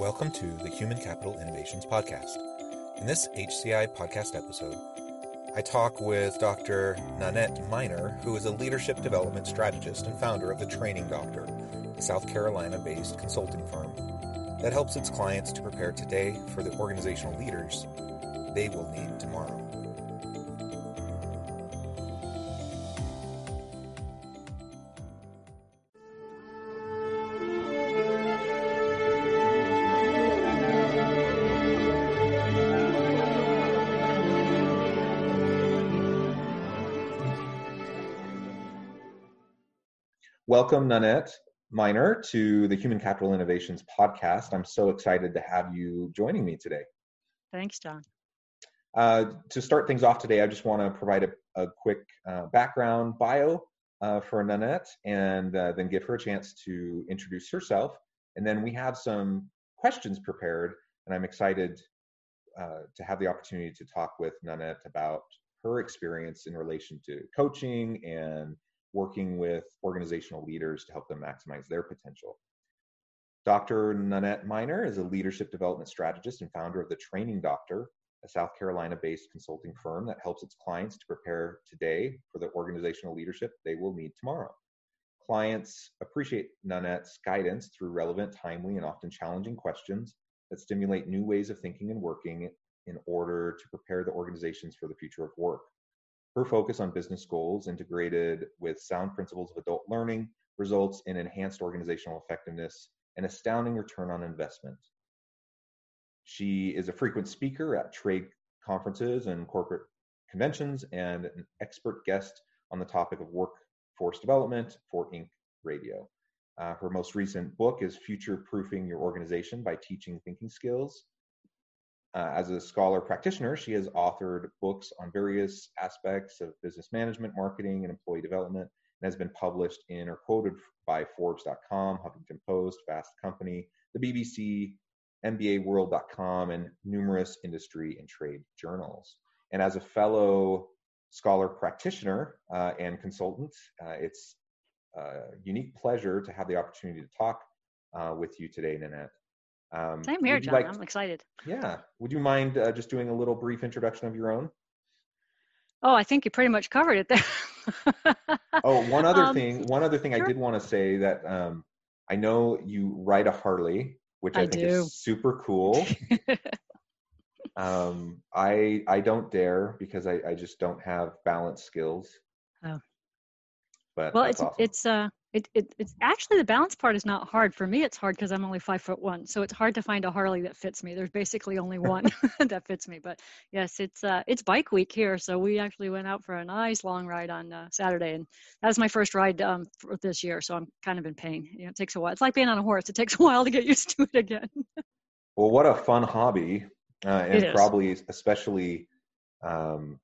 Welcome to the Human Capital Innovations Podcast. In this HCI podcast episode, I talk with Dr. Nanette Miner, who is a leadership development strategist and founder of The Training Doctor, a South Carolina based consulting firm that helps its clients to prepare today for the organizational leaders they will need tomorrow. Welcome, Nanette Miner, to the Human Capital Innovations podcast. I'm so excited to have you joining me today. Thanks, John. Uh, to start things off today, I just want to provide a, a quick uh, background bio uh, for Nanette and uh, then give her a chance to introduce herself. And then we have some questions prepared, and I'm excited uh, to have the opportunity to talk with Nanette about her experience in relation to coaching and working with organizational leaders to help them maximize their potential. Dr. Nanette Miner is a leadership development strategist and founder of The Training Doctor, a South Carolina based consulting firm that helps its clients to prepare today for the organizational leadership they will need tomorrow. Clients appreciate Nanette's guidance through relevant, timely, and often challenging questions that stimulate new ways of thinking and working in order to prepare the organizations for the future of work. Her focus on business goals integrated with sound principles of adult learning results in enhanced organizational effectiveness and astounding return on investment. She is a frequent speaker at trade conferences and corporate conventions and an expert guest on the topic of workforce development for Inc. Radio. Uh, her most recent book is Future Proofing Your Organization by Teaching Thinking Skills uh, as a scholar practitioner, she has authored books on various aspects of business management, marketing, and employee development, and has been published in or quoted by Forbes.com, Huffington Post, Fast Company, the BBC, MBAWorld.com, and numerous industry and trade journals. And as a fellow scholar practitioner uh, and consultant, uh, it's a unique pleasure to have the opportunity to talk uh, with you today, Nanette. Um, Same here, John. Like, I'm excited. Yeah. Would you mind uh, just doing a little brief introduction of your own? Oh, I think you pretty much covered it there. oh, one other um, thing. One other thing sure. I did want to say that um, I know you ride a Harley, which I, I think do. is super cool. um, I I don't dare because I, I just don't have balance skills. Oh. But well, it's awesome. it's uh it, it it's actually the balance part is not hard for me. It's hard because I'm only five foot one, so it's hard to find a Harley that fits me. There's basically only one that fits me. But yes, it's uh, it's bike week here, so we actually went out for a nice long ride on uh, Saturday, and that was my first ride um, for this year. So I'm kind of in pain. You know, it takes a while. It's like being on a horse. It takes a while to get used to it again. well, what a fun hobby, uh, and probably especially, um,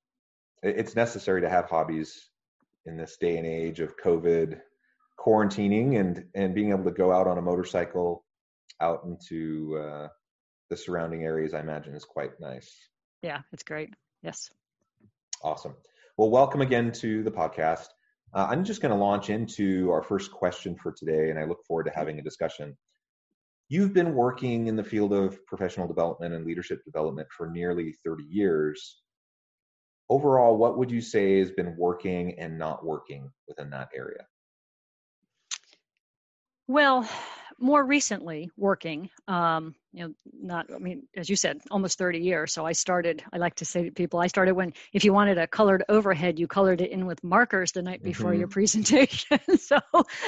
it's necessary to have hobbies in this day and age of COVID quarantining and and being able to go out on a motorcycle out into uh, the surrounding areas, I imagine, is quite nice. Yeah, it's great. Yes. Awesome. Well, welcome again to the podcast. Uh, I'm just going to launch into our first question for today, and I look forward to having a discussion. You've been working in the field of professional development and leadership development for nearly 30 years. Overall, what would you say has been working and not working within that area? Well, more recently working, um, you know, not, I mean, as you said, almost 30 years. So I started, I like to say to people, I started when, if you wanted a colored overhead, you colored it in with markers the night before mm-hmm. your presentation. so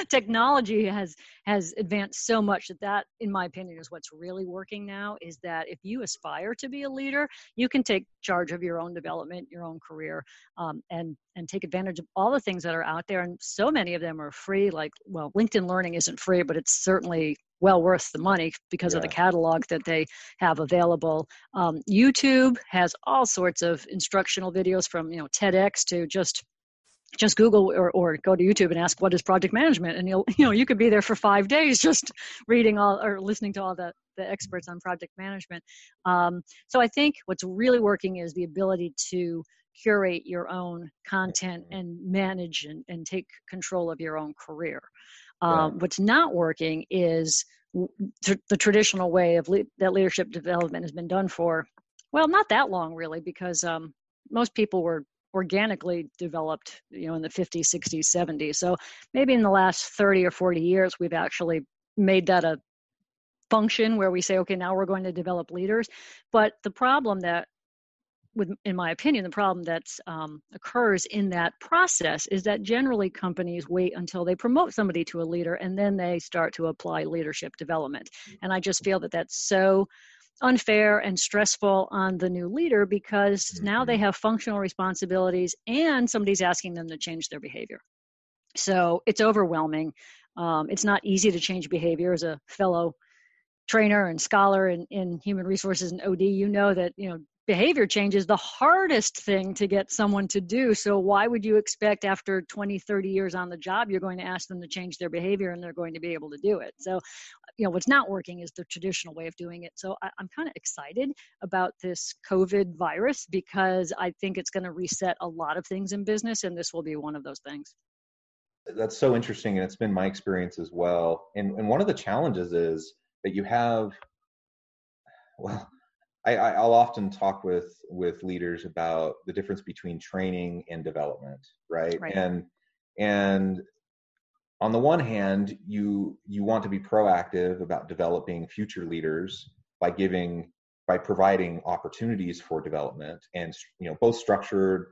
technology has, has advanced so much that that, in my opinion, is what's really working now is that if you aspire to be a leader, you can take charge of your own development, your own career, um, and, and take advantage of all the things that are out there. And so many of them are free, like, well, LinkedIn Learning isn't free, but it's certainly well worth the money because yeah. of the catalog that they have available. Um, YouTube has all sorts of instructional videos from you know TEDx to just just google or, or go to youtube and ask what is project management and you'll you know you could be there for five days just reading all or listening to all the, the experts on project management um, so i think what's really working is the ability to curate your own content and manage and, and take control of your own career um, yeah. what's not working is the traditional way of le- that leadership development has been done for well not that long really because um, most people were organically developed you know in the 50s 60s 70s so maybe in the last 30 or 40 years we've actually made that a function where we say okay now we're going to develop leaders but the problem that with in my opinion the problem that um, occurs in that process is that generally companies wait until they promote somebody to a leader and then they start to apply leadership development and i just feel that that's so unfair and stressful on the new leader because mm-hmm. now they mm-hmm. have functional responsibilities and somebody's asking them to change their behavior. So it's overwhelming. Um, it's not easy to change behavior as a fellow trainer and scholar in, in human resources and OD. You know that you know behavior change is the hardest thing to get someone to do. So why would you expect after 20, 30 years on the job, you're going to ask them to change their behavior and they're going to be able to do it? So, you know, what's not working is the traditional way of doing it. So I, am kind of excited about this COVID virus because I think it's going to reset a lot of things in business and this will be one of those things. That's so interesting. And it's been my experience as well. And, and one of the challenges is that you have, well, I, will often talk with with leaders about the difference between training and development, right? right? And and on the one hand, you you want to be proactive about developing future leaders by giving by providing opportunities for development and you know both structured,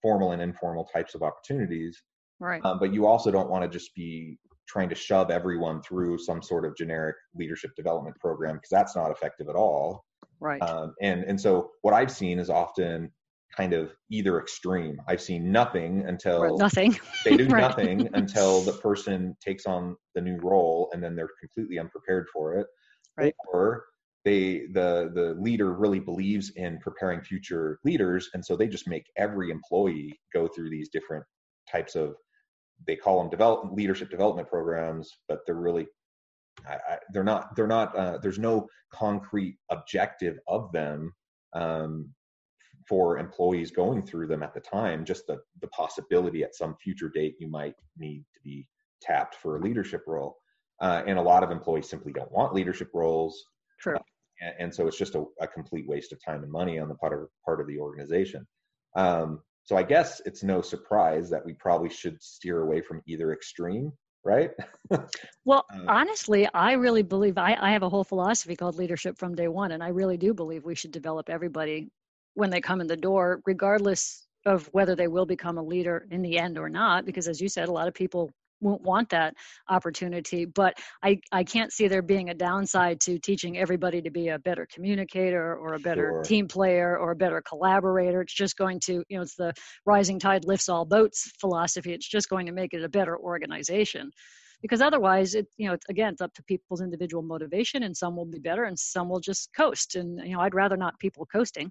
formal and informal types of opportunities. Right. Um, but you also don't want to just be trying to shove everyone through some sort of generic leadership development program because that's not effective at all Right. Um, and and so what I've seen is often kind of either extreme. I've seen nothing until or nothing. they do right. nothing until the person takes on the new role and then they're completely unprepared for it. Right. Or they the the leader really believes in preparing future leaders and so they just make every employee go through these different types of they call them develop leadership development programs but they're really I, I, they're not they're not uh, there's no concrete objective of them um, for employees going through them at the time just the the possibility at some future date you might need to be tapped for a leadership role. Uh, and a lot of employees simply don't want leadership roles. True. Uh, and, and, so it's just a, a, complete waste of time and money on the part of part of the organization. Um, so i guess it's no surprise that we probably should steer away from either extreme right? well, uh, honestly, I really believe I, I have a whole philosophy called leadership from day one, and I really do believe we should develop everybody when they come in the door, regardless of whether they will become a leader in the end or not. Because as you said, a lot of people won't want that opportunity but i i can't see there being a downside to teaching everybody to be a better communicator or a better sure. team player or a better collaborator. It's just going to you know it's the rising tide lifts all boats philosophy. It's just going to make it a better organization. Because otherwise it you know it's, again it's up to people's individual motivation and some will be better and some will just coast. And you know i'd rather not people coasting.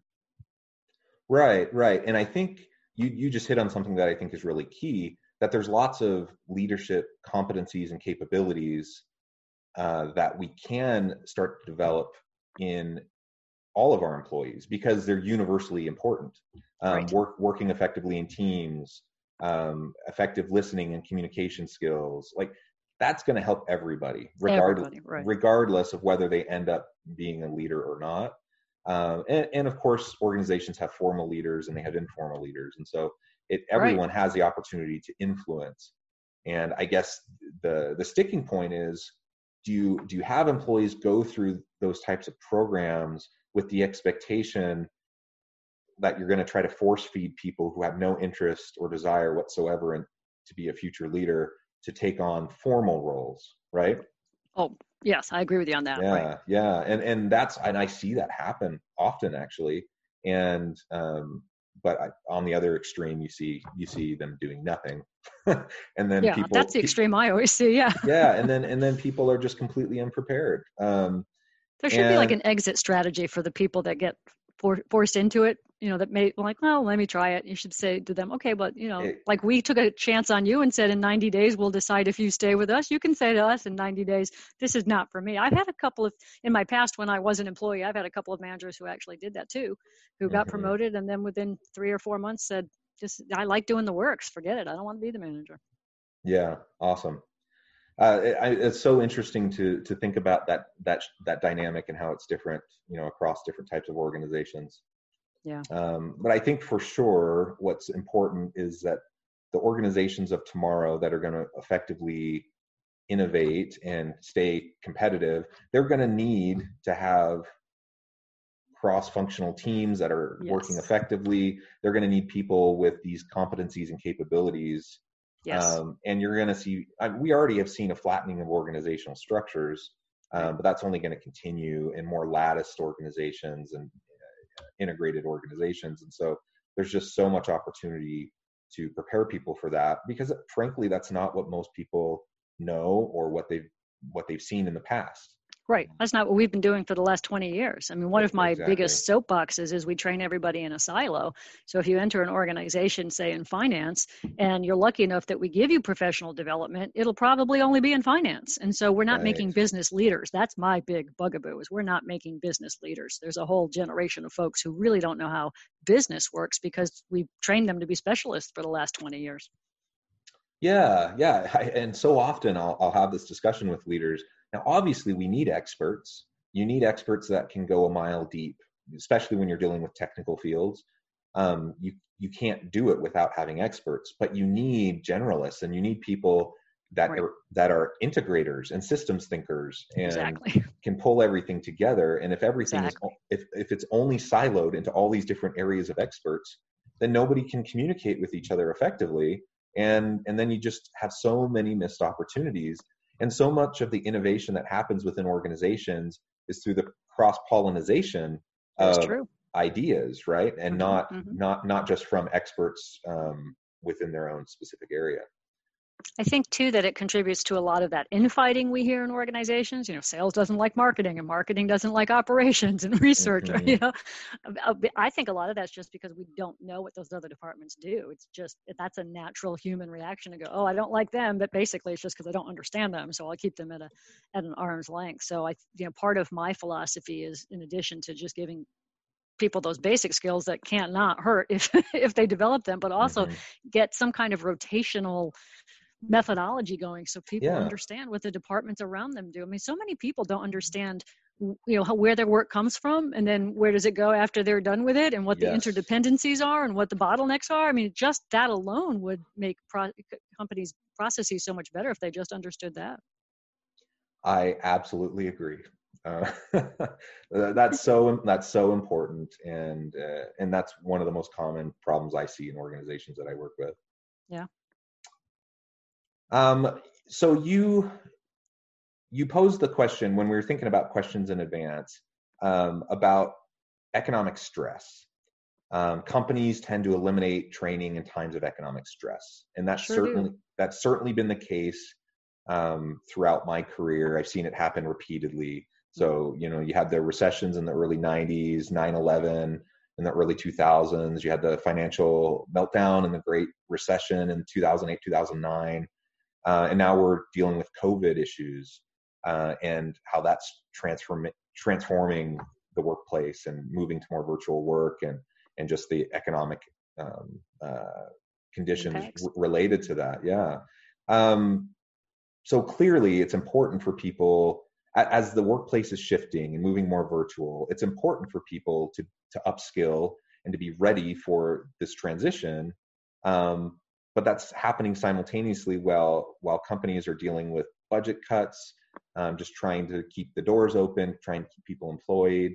Right right. And i think you you just hit on something that i think is really key that there's lots of leadership competencies and capabilities uh, that we can start to develop in all of our employees because they're universally important. Um, right. work, working effectively in teams, um, effective listening and communication skills, like that's going to help everybody, regardless, everybody, right. regardless of whether they end up being a leader or not. Um, and, and, of course, organizations have formal leaders and they have informal leaders, and so it everyone right. has the opportunity to influence. And i guess the the sticking point is do you do you have employees go through those types of programs with the expectation that you're going to try to force feed people who have no interest or desire whatsoever in, to be a future leader to take on formal roles right? Oh yes i agree with you on that yeah right. yeah and and that's and i see that happen often actually and um but I, on the other extreme, you see you see them doing nothing, and then yeah, people, that's the extreme I always see. Yeah, yeah, and then and then people are just completely unprepared. Um, there should and, be like an exit strategy for the people that get for, forced into it you know that may like well let me try it. You should say to them okay but you know it, like we took a chance on you and said in 90 days we'll decide if you stay with us. You can say to us in 90 days this is not for me. I've had a couple of in my past when i was an employee i've had a couple of managers who actually did that too who got mm-hmm. promoted and then within three or four months said just i like doing the works. Forget it. I don't want to be the manager. Yeah. Awesome uh, it, it's so interesting to to think about that that that dynamic and how it's different you know across different types of organizations yeah. Um, but I think for sure, what's important is that the organizations of tomorrow that are going to effectively innovate and stay competitive, they're going to need to have cross-functional teams that are yes. working effectively. They're going to need people with these competencies and capabilities. Yes. Um, and you're going to see. we already have seen a flattening of organizational structures, um, but that's only going to continue in more latticed organizations and integrated organizations. And so there's just so much opportunity to prepare people for that because frankly, that's not what most people know or what they've what they've seen in the past. Right. That's not what we've been doing for the last 20 years. I mean, one of my exactly. biggest soapboxes is we train everybody in a silo. So if you enter an organization, say in finance, and you're lucky enough that we give you professional development, it'll probably only be in finance. And so we're not right. making business leaders. That's my big bugaboo is we're not making business leaders. There's a whole generation of folks who really don't know how business works because we've trained them to be specialists for the last 20 years. Yeah, yeah. I, and so often I'll, I'll have this discussion with leaders now, obviously, we need experts. You need experts that can go a mile deep, especially when you're dealing with technical fields. Um, you you can't do it without having experts, but you need generalists and you need people that right. are that are integrators and systems thinkers and exactly. can pull everything together. And if everything exactly. is if if it's only siloed into all these different areas of experts, then nobody can communicate with each other effectively and and then you just have so many missed opportunities and so much of the innovation that happens within organizations is through the cross pollination of ideas, right? And mm-hmm, not mm-hmm. not not just from experts um, within their own specific area. I think too that it contributes to a lot of that infighting we hear in organizations. You know, sales doesn't like marketing, and marketing doesn't like operations and research. Mm-hmm. You know, I think a lot of that's just because we don't know what those other departments do. It's just that's a natural human reaction to go, oh, I don't like them, but basically it's just because I don't understand them, so I'll keep them at a at an arm's length. So I, you know, part of my philosophy is in addition to just giving people those basic skills that can't not hurt if if they develop them but also mm-hmm. get some kind of rotational methodology going so people yeah. understand what the departments around them do. I mean so many people don't understand you know how, where their work comes from and then where does it go after they're done with it and what yes. the interdependencies are and what the bottlenecks are. I mean just that alone would make pro- companies processes so much better if they just understood that. I absolutely agree. Uh, that's so that's so important and uh, and that's one of the most common problems i see in organizations that i work with. Yeah um, so you you posed the question when we were thinking about questions in advance um, about economic stress. Um, companies tend to eliminate training in times of economic stress, and that's sure certainly do. that's certainly been the case um, throughout my career. I've seen it happen repeatedly. So you know, you had the recessions in the early '90s, 9/11 in the early 2000s. You had the financial meltdown and the Great Recession in 2008, 2009. Uh, and now we're dealing with COVID issues uh, and how that's transform- transforming the workplace and moving to more virtual work and and just the economic um, uh, conditions r- related to that. Yeah. Um, so clearly, it's important for people as the workplace is shifting and moving more virtual. It's important for people to to upskill and to be ready for this transition. Um, but that's happening simultaneously while while companies are dealing with budget cuts, um, just trying to keep the doors open, trying to keep people employed.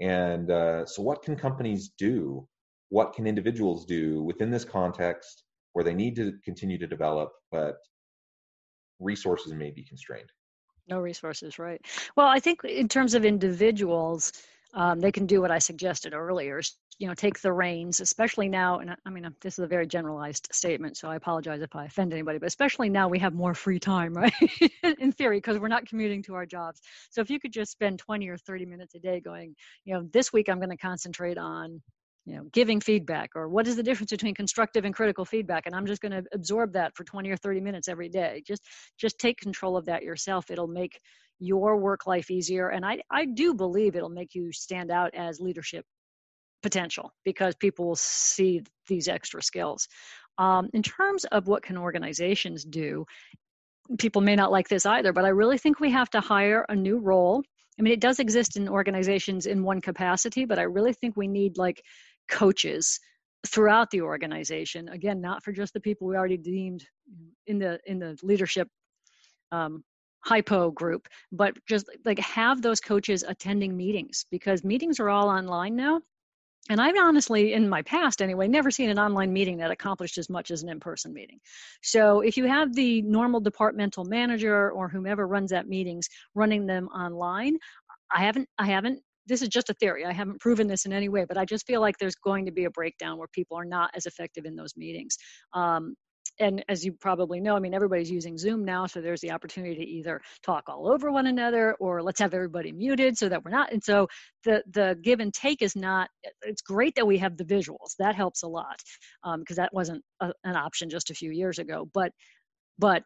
And uh, so, what can companies do? What can individuals do within this context where they need to continue to develop, but resources may be constrained? No resources, right? Well, I think in terms of individuals, um, they can do what I suggested earlier. You know, take the reins, especially now. And I mean, this is a very generalized statement, so I apologize if I offend anybody. But especially now, we have more free time, right? In theory, because we're not commuting to our jobs. So if you could just spend 20 or 30 minutes a day going, you know, this week I'm going to concentrate on you know giving feedback or what is the difference between constructive and critical feedback and i'm just going to absorb that for 20 or 30 minutes every day just just take control of that yourself it'll make your work life easier. And I, I do believe it'll make you stand out as leadership potential because people will see these extra skills. Um, in terms of what can organizations do, people may not like this either, but I really think we have to hire a new role. I mean, it does exist in organizations in one capacity, but I really think we need like coaches throughout the organization. Again, not for just the people we already deemed in the in the leadership um, hypo group but just like have those coaches attending meetings because meetings are all online now and I've honestly, in my past anyway, never seen an online meeting that accomplished as much as an in person meeting. So if you have the normal departmental manager or whomever runs that meetings running them online, I haven't, I haven't, this is just a theory. I haven't proven this in any way, but I just feel like there's going to be a breakdown where people are not as effective in those meetings. Um, and as you probably know, I mean, everybody's using Zoom now, so there's the opportunity to either talk all over one another or let's have everybody muted so that we're not. And so the the give and take is not. It's great that we have the visuals. That helps a lot because um, that wasn't a, an option just a few years ago. But but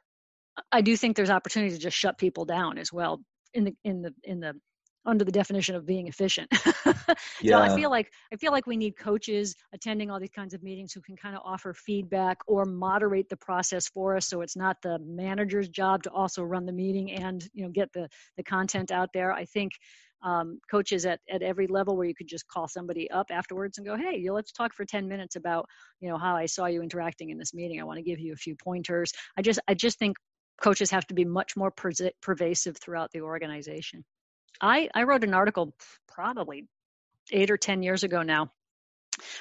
I do think there's opportunity to just shut people down as well in the in the in the under the definition of being efficient. yeah. So I feel like I feel like we need coaches attending all these kinds of meetings who can kind of offer feedback or moderate the process for us so it's not the manager's job to also run the meeting and you know get the the content out there. I think um, coaches at, at every level where you could just call somebody up afterwards and go, hey, you let's talk for 10 minutes about, you know, how I saw you interacting in this meeting. I want to give you a few pointers. I just, I just think coaches have to be much more pervasive throughout the organization. I, I wrote an article probably eight or 10 years ago now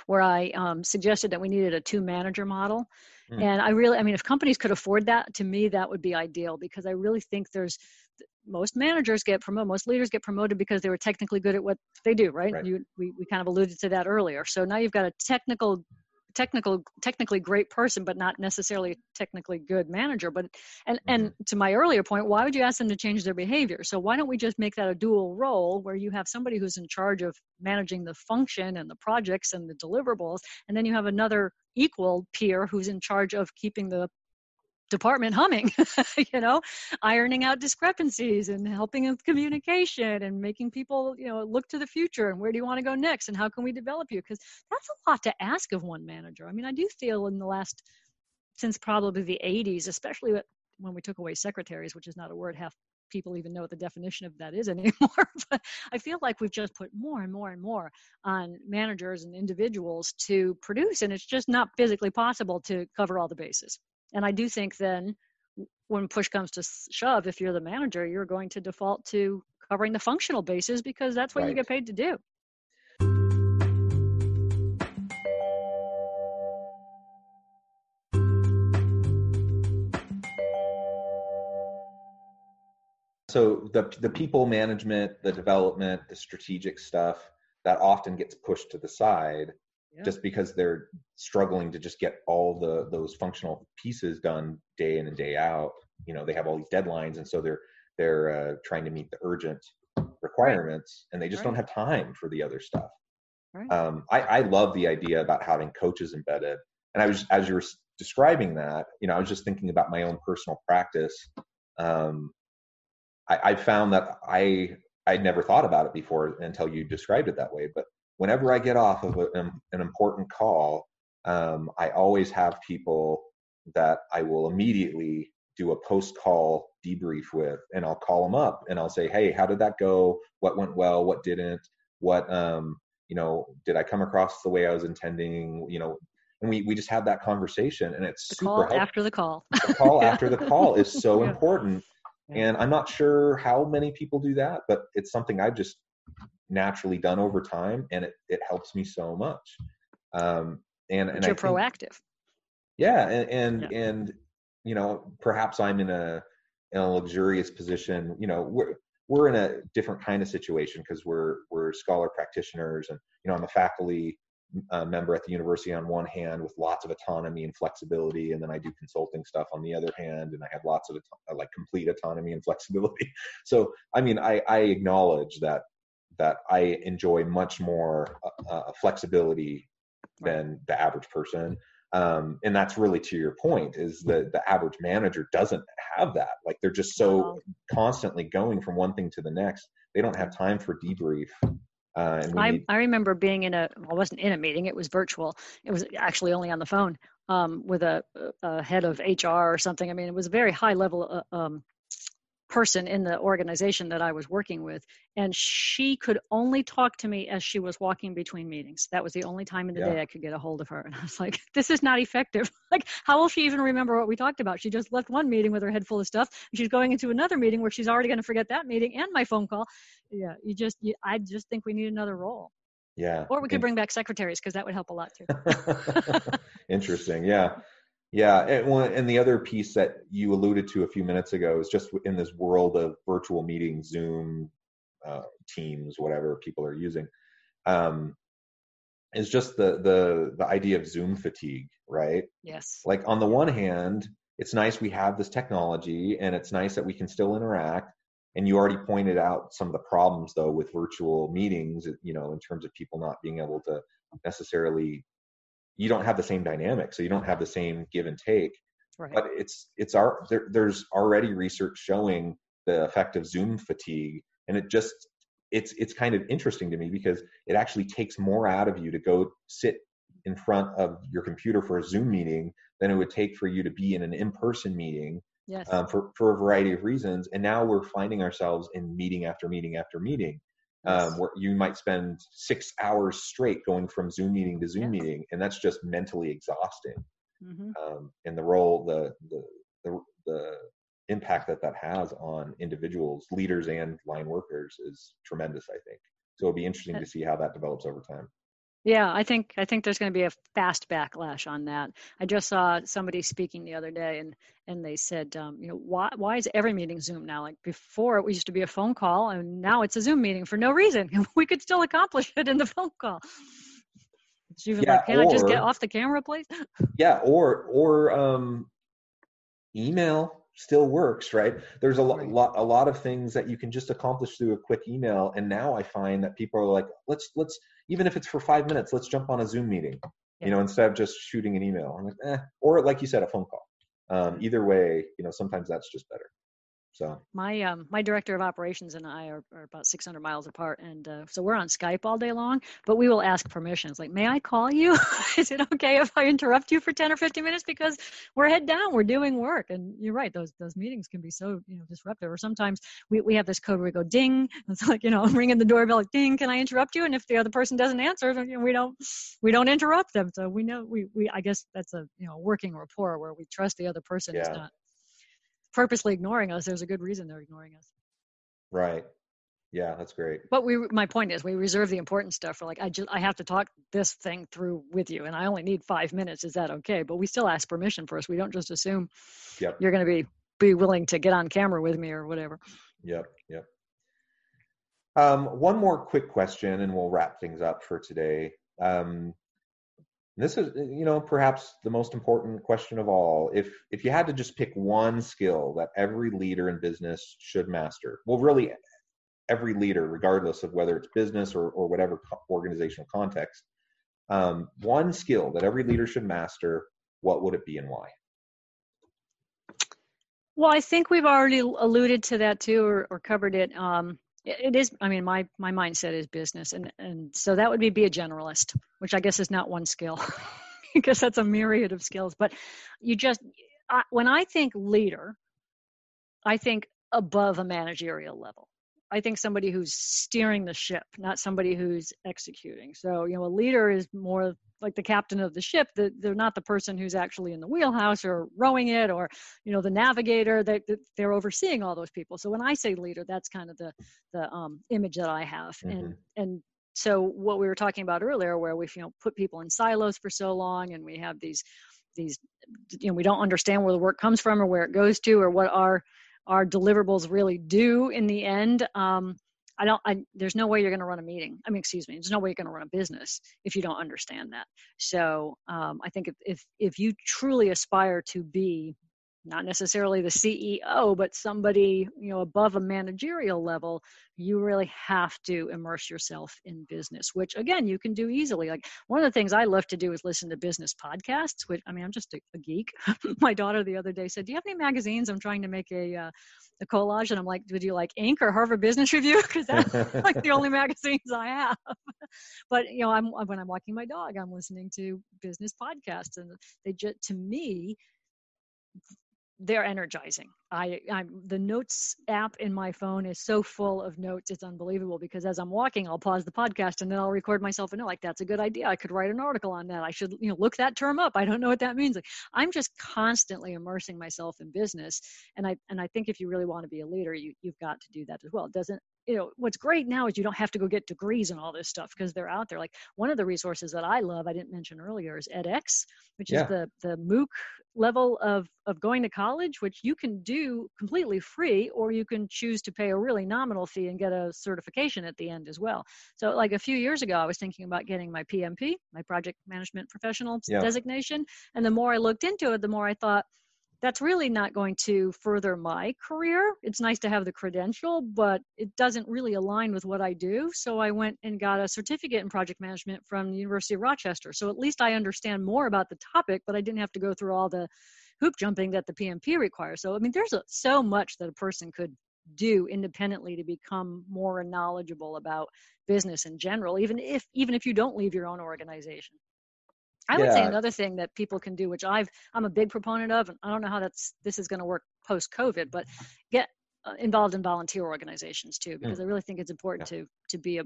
where I um, suggested that we needed a two manager model. Mm. And I really, I mean, if companies could afford that, to me, that would be ideal because I really think there's most managers get promoted, most leaders get promoted because they were technically good at what they do, right? right. You, we, we kind of alluded to that earlier. So now you've got a technical technical technically great person but not necessarily technically good manager but and mm-hmm. and to my earlier point why would you ask them to change their behavior so why don't we just make that a dual role where you have somebody who's in charge of managing the function and the projects and the deliverables and then you have another equal peer who's in charge of keeping the department humming you know ironing out discrepancies and helping with communication and making people you know look to the future and where do you want to go next and how can we develop you? Because that's a lot to ask of one manager. I mean i do feel in the last since probably the 80s especially when we took away secretaries which is not a word half people even know what the definition of that is anymore but i feel like we've just put more and more and more on managers and individuals to produce and it's just not physically possible to cover all the bases and I do think then when push comes to shove, if you're the manager, you're going to default to covering the functional bases because that's what right. you get paid to do. So the the people management, the development, the strategic stuff that often gets pushed to the side just because they're struggling to just get all the those functional pieces done day in and day out. You know they have all these deadlines and so they're they're uh, trying to meet the urgent requirements and they just right. don't have time for the other stuff. Right. um, I, I love the idea about having coaches embedded and i was as you were describing that you know i was just thinking about my own personal practice. Um, I, I found that i i'd never thought about it before until you described it that way but whenever I get off of a, an important call, um, I always have people that I will immediately do a post call debrief with, and I'll call them up and I'll say, "Hey, how did that go? What went well? What didn't? What um, you know, did I come across the way I was intending? You know." And we, we just have that conversation and it's the super call helpful. after the call. the call after the call is so yeah. important. And I'm not sure how many people do that, but it's something I've just naturally done over time and it, it helps me so much um and and you're think, proactive yeah and and, yeah. and you know perhaps i'm in a in a luxurious position you know we're we're in a different kind of situation because we're we're scholar practitioners, and you know I'm a faculty uh, member at the university on one hand with lots of autonomy and flexibility, and then I do consulting stuff on the other hand, and I have lots of like complete autonomy and flexibility. So I mean, I, I acknowledge that that I enjoy much more uh, uh, flexibility than the average person. Um, and that's really to your point is that the average manager doesn't have that. Like they're just so constantly going from one thing to the next. They don't have time for debrief uh, I, need... I remember being in a well, I wasn't in a meeting it was virtual. It was actually only on the phone um, with a, a, head of hr or something. I mean it was a very high level uh, um, person in the organization that I was working with, and she could only talk to me as she was walking between meetings. That was the only time in the yeah. day I could get a hold of her. And I was like, this is not effective. like, how will she even remember what we talked about? She just left one meeting with her head full of stuff. And she's going into another meeting where she's already going to forget that meeting and my phone call. Yeah, you just, you, I just think we need another role. Yeah. Or we could bring back secretaries because that would help a lot too. Interesting. Yeah. Yeah, and, and the other piece that you alluded to a few minutes ago is just in this world of virtual meetings, Zoom, uh, Teams, whatever people are using, um, is just the the the idea of Zoom fatigue, right? Yes. Like on the one hand, it's nice we have this technology, and it's nice that we can still interact. And you already pointed out some of the problems though with virtual meetings, you know, in terms of people not being able to necessarily you don't have the same dynamic so you don't have the same give and take right. but it's it's our there, there's already research showing the effect of zoom fatigue and it just it's it's kind of interesting to me because it actually takes more out of you to go sit in front of your computer for a zoom meeting than it would take for you to be in an in-person meeting yes. um, for, for a variety of reasons and now we're finding ourselves in meeting after meeting after meeting um, where you might spend six hours straight going from Zoom meeting to Zoom yeah. meeting, and that's just mentally exhausting. Mm-hmm. Um, and the role, the, the the the impact that that has on individuals, leaders, and line workers is tremendous. I think so. It'll be interesting to see how that develops over time. Yeah, I think I think there's going to be a fast backlash on that. I just saw somebody speaking the other day, and and they said, um, you know, why why is every meeting Zoom now? Like before, it used to be a phone call, and now it's a Zoom meeting for no reason. we could still accomplish it in the phone call. It's even yeah, like, can or, I just get off the camera, please? yeah, or or um, email still works, right? There's a lot, lot, a lot of things that you can just accomplish through a quick email. And now I find that people are like, let's, let's, even if it's for five minutes, let's jump on a Zoom meeting, yeah. you know, instead of just shooting an email. I'm like, eh. Or like you said, a phone call. Um, either way, you know, sometimes that's just better. So my um, my director of operations and I are, are about 600 miles apart, and uh, so we're on Skype all day long. But we will ask permissions, like, "May I call you? Is it okay if I interrupt you for 10 or 15 minutes because we're head down, we're doing work?" And you're right; those those meetings can be so you know disruptive. Or sometimes we, we have this code where we go ding, it's like you know I'm ringing the doorbell, like ding, can I interrupt you? And if the other person doesn't answer, we don't we don't interrupt them. So we know we we I guess that's a you know working rapport where we trust the other person yeah. is not purposely ignoring us, there's a good reason they're ignoring us. Right. Yeah, that's great. But we, my point is, we reserve the important stuff for like, I just, I have to talk this thing through with you, and I only need five minutes. Is that okay? But we still ask permission first. We don't just assume yep. you're going to be be willing to get on camera with me or whatever. Yep. Yep. Um, one more quick question, and we'll wrap things up for today. Um, this is you know perhaps the most important question of all. If if you had to just pick one skill that every leader in business should master well really every leader regardless of whether it's business or, or whatever organizational context um, one skill that every leader should master what would it be and why? Well i think we've already alluded to that too or, or covered it. Um, it is i mean my my mindset is business and and so that would be be a generalist which i guess is not one skill because that's a myriad of skills. But you just I, when i think leader i think above a managerial level I think somebody who's steering the ship, not somebody who's executing. So, you know, a leader is more like the captain of the ship. they're not the person who's actually in the wheelhouse or rowing it or, you know, the navigator. They, they're overseeing all those people. So when I say leader, that's kind of the, the um, image that I have. Mm-hmm. And, and so what we were talking about earlier, where we've, you know, put people in silos for so long and we have these, these, you know, we don't understand where the work comes from or where it goes to or what our, our deliverables really do in the end um, I don't, I, there's no way you're going to run a meeting. I mean, excuse me, there's no way you're going to run a business if you don't understand that. So um, I think if, if, if you truly aspire to be not necessarily the CEO, but somebody, you know, above a managerial level, you really have to immerse yourself in business, which again, you can do easily. Like one of the things I love to do is listen to business podcasts, which I mean, I'm just a, a geek. My daughter the other day said, do you have any magazines? I'm trying to make a, uh, a collage. And I'm like, would you like Inc. or Harvard Business Review? Because that's like the only magazines I have. but, you know, I'm, when I'm walking my dog, I'm listening to business podcasts and they just, to me, they're energizing. I, I'm the notes app in my phone is so full of notes. It's unbelievable because as I'm walking, I'll pause the podcast and then I'll record myself and know like that's a good idea. I could write an article on that. I should you know look that term up. I don't know what that means. Like I'm just constantly immersing myself in business, and I and I think if you really want to be a leader, you you've got to do that as well. It doesn't you know what's great now is you don't have to go get degrees and all this stuff because they're out there like one of the resources that i love i didn't mention earlier is edx which yeah. is the the mooc level of of going to college which you can do completely free or you can choose to pay a really nominal fee and get a certification at the end as well so like a few years ago i was thinking about getting my pmp my project management professional yeah. designation and the more i looked into it the more i thought that's really not going to further my career. It's nice to have the credential, but it doesn't really align with what I do. So I went and got a certificate in project management from the University of Rochester. So at least I understand more about the topic, but I didn't have to go through all the hoop jumping that the PMP requires. So I mean, there's a, so much that a person could do independently to become more knowledgeable about business in general, even if even if you don't leave your own organization. I would yeah. say another thing that people can do, which I've I'm a big proponent of, and I don't know how that's this is going to work post COVID, but get uh, involved in volunteer organizations too, because mm. I really think it's important yeah. to to be a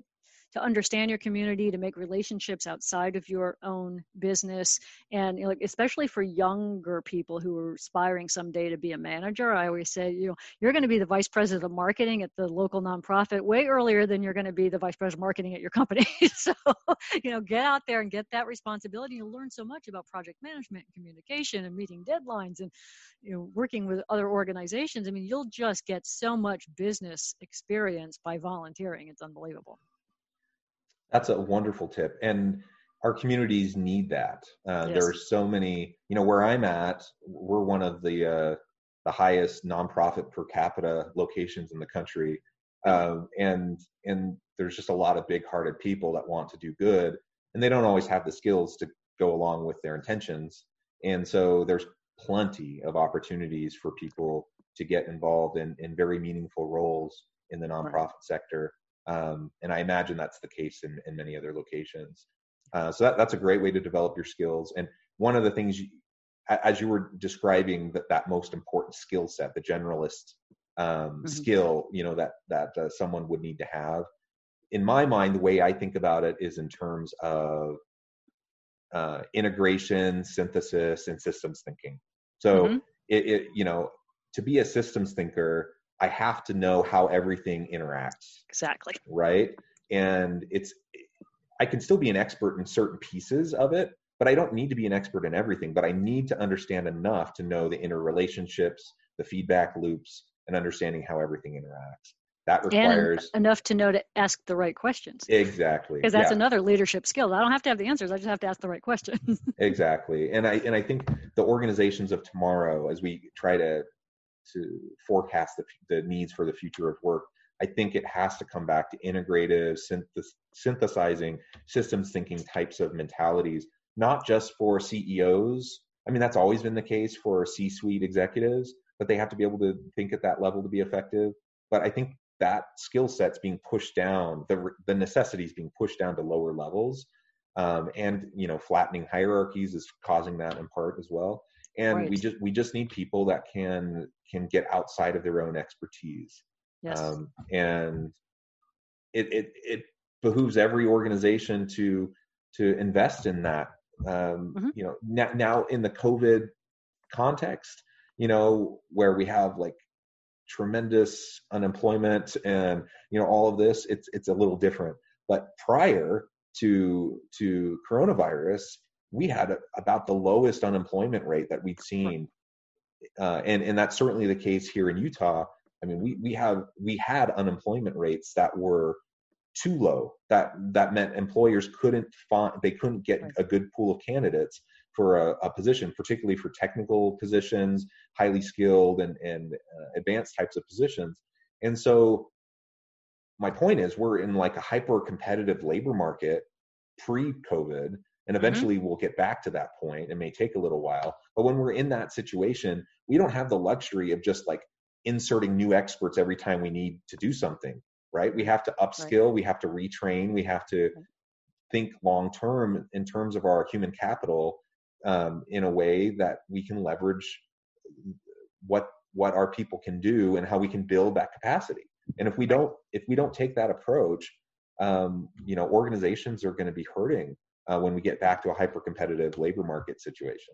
to understand your community, to make relationships outside of your own business, and you know, like especially for younger people who are aspiring someday to be a manager. I always say, you know, you're going to be the vice president of marketing at the local nonprofit way earlier than you're going to be the vice president of marketing at your company. so, you know, get out there and get that responsibility. You'll learn so much about project management, and communication, and meeting deadlines, and you know, working with other organizations. I mean, you'll just get so much business experience by volunteering. It's unbelievable. That's a wonderful tip. And our communities need that. Uh, yes. There are so many, you know, where I'm at, we're one of the uh, the highest nonprofit per capita locations in the country, um, and and there's just a lot of big-hearted people that want to do good, and they don't always have the skills to go along with their intentions. And so there's plenty of opportunities for people to get involved in in very meaningful roles in the nonprofit right. sector. Um, and I imagine that's the case in, in many other locations. Uh, so that, that's a great way to develop your skills. And one of the things, you, as you were describing that, that most important skill set, the generalist um, mm-hmm. skill, you know, that, that uh, someone would need to have. In my mind, the way I think about it is in terms of uh, integration, synthesis, and systems thinking. So, mm-hmm. it, it, you know, to be a systems thinker, I have to know how everything interacts. Exactly. Right. And it's, I can still be an expert in certain pieces of it, but I don't need to be an expert in everything. But I need to understand enough to know the interrelationships, the feedback loops, and understanding how everything interacts. That requires and enough to know to ask the right questions. Exactly. Because that's yeah. another leadership skill. I don't have to have the answers. I just have to ask the right questions. exactly. And I and I think the organizations of tomorrow, as we try to to forecast the, the needs for the future of work. I think it has to come back to integrative, synth- synthesizing, systems thinking types of mentalities, not just for CEOs. I mean, that's always been the case for C suite executives, but they have to be able to think at that level to be effective. But I think that skill set's being pushed down, the, the necessities being pushed down to lower levels. Um, and you know, flattening hierarchies is causing that in part as well and right. we just we just need people that can can get outside of their own expertise yes. Um, and it, it it behooves every organization to to invest in that um, mm-hmm. you know now, now in the covid context you know where we have like tremendous unemployment and you know all of this it's it's a little different but prior to to coronavirus we had a, about the lowest unemployment rate that we'd seen uh, and and that's certainly the case here in Utah. I mean, we we have we had unemployment rates that were too low. That that meant employers couldn't find they couldn't get a good pool of candidates for a, a position, particularly for technical positions, highly skilled and and uh, advanced types of positions. And so, my point is, we're in like a hyper competitive labor market pre-COVID, and mm-hmm. eventually mm-hmm. we'll get back to that point. It may take a little while, but when we're in that situation, we don't have the luxury of just like inserting new experts every time we need to do something right we have to upskill right. we have to retrain we have to think long term in terms of our human capital um, in a way that we can leverage what what our people can do and how we can build that capacity and if we don't if we don't take that approach um, you know organizations are going to be hurting uh, when we get back to a hyper competitive labor market situation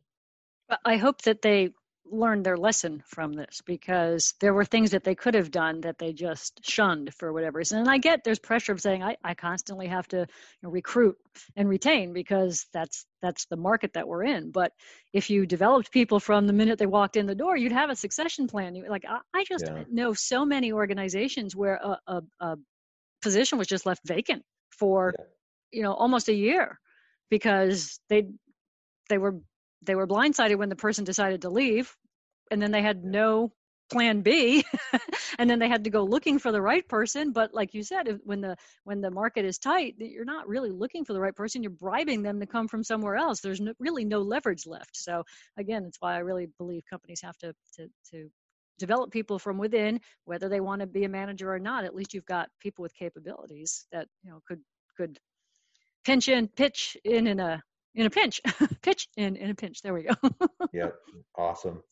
i hope that they learned their lesson from this because there were things that they could have done that they just shunned for whatever reason. And I get there's pressure of saying I, I constantly have to you know, recruit and retain because that's that's the market that we're in. But if you developed people from the minute they walked in the door, you'd have a succession plan. You, like I, I just yeah. know so many organizations where a, a, a, position was just left vacant for yeah. you know almost a year because they they were they were blindsided when the person decided to leave and then they had no plan b and then they had to go looking for the right person. But like you said when the when the market is tight you're not really looking for the right person you're bribing them to come from somewhere else. There's no, really no leverage left. So again that's why i really believe companies have to to to develop people from within whether they want to be a manager or not. At least you've got people with capabilities that you know could could pinch in pitch in in a in a pinch, pitch in in a pinch. There we go. yeah, awesome.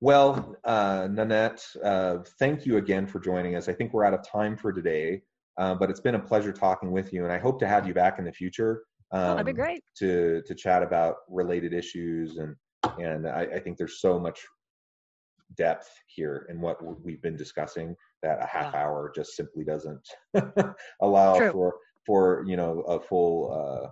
Well, uh, Nanette, uh, thank you again for joining us. I think we're out of time for today, uh, but it's been a pleasure talking with you, and I hope to have you back in the future. Um, oh, that'd be um, great. To to chat about related issues, and and I, I think there's so much depth here in what we've been discussing that a half yeah. hour just simply doesn't allow True. for for you know a full uh,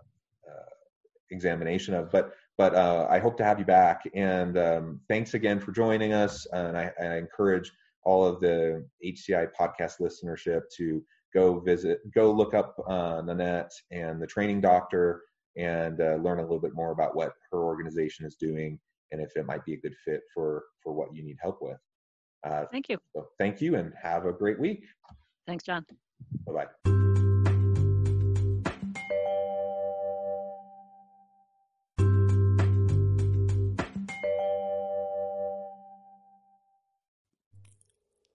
examination of. But but uh, I hope to have you back. And um, thanks again for joining us. And I, I, encourage all of the HCI podcast listenership to go visit, go look up uh, Nanette and the training doctor, and uh, learn a little bit more about what her organization is doing and if it might be a good fit for for what you need help with. Uh, thank you. So thank you, and have a great week. Thanks, John. Bye bye.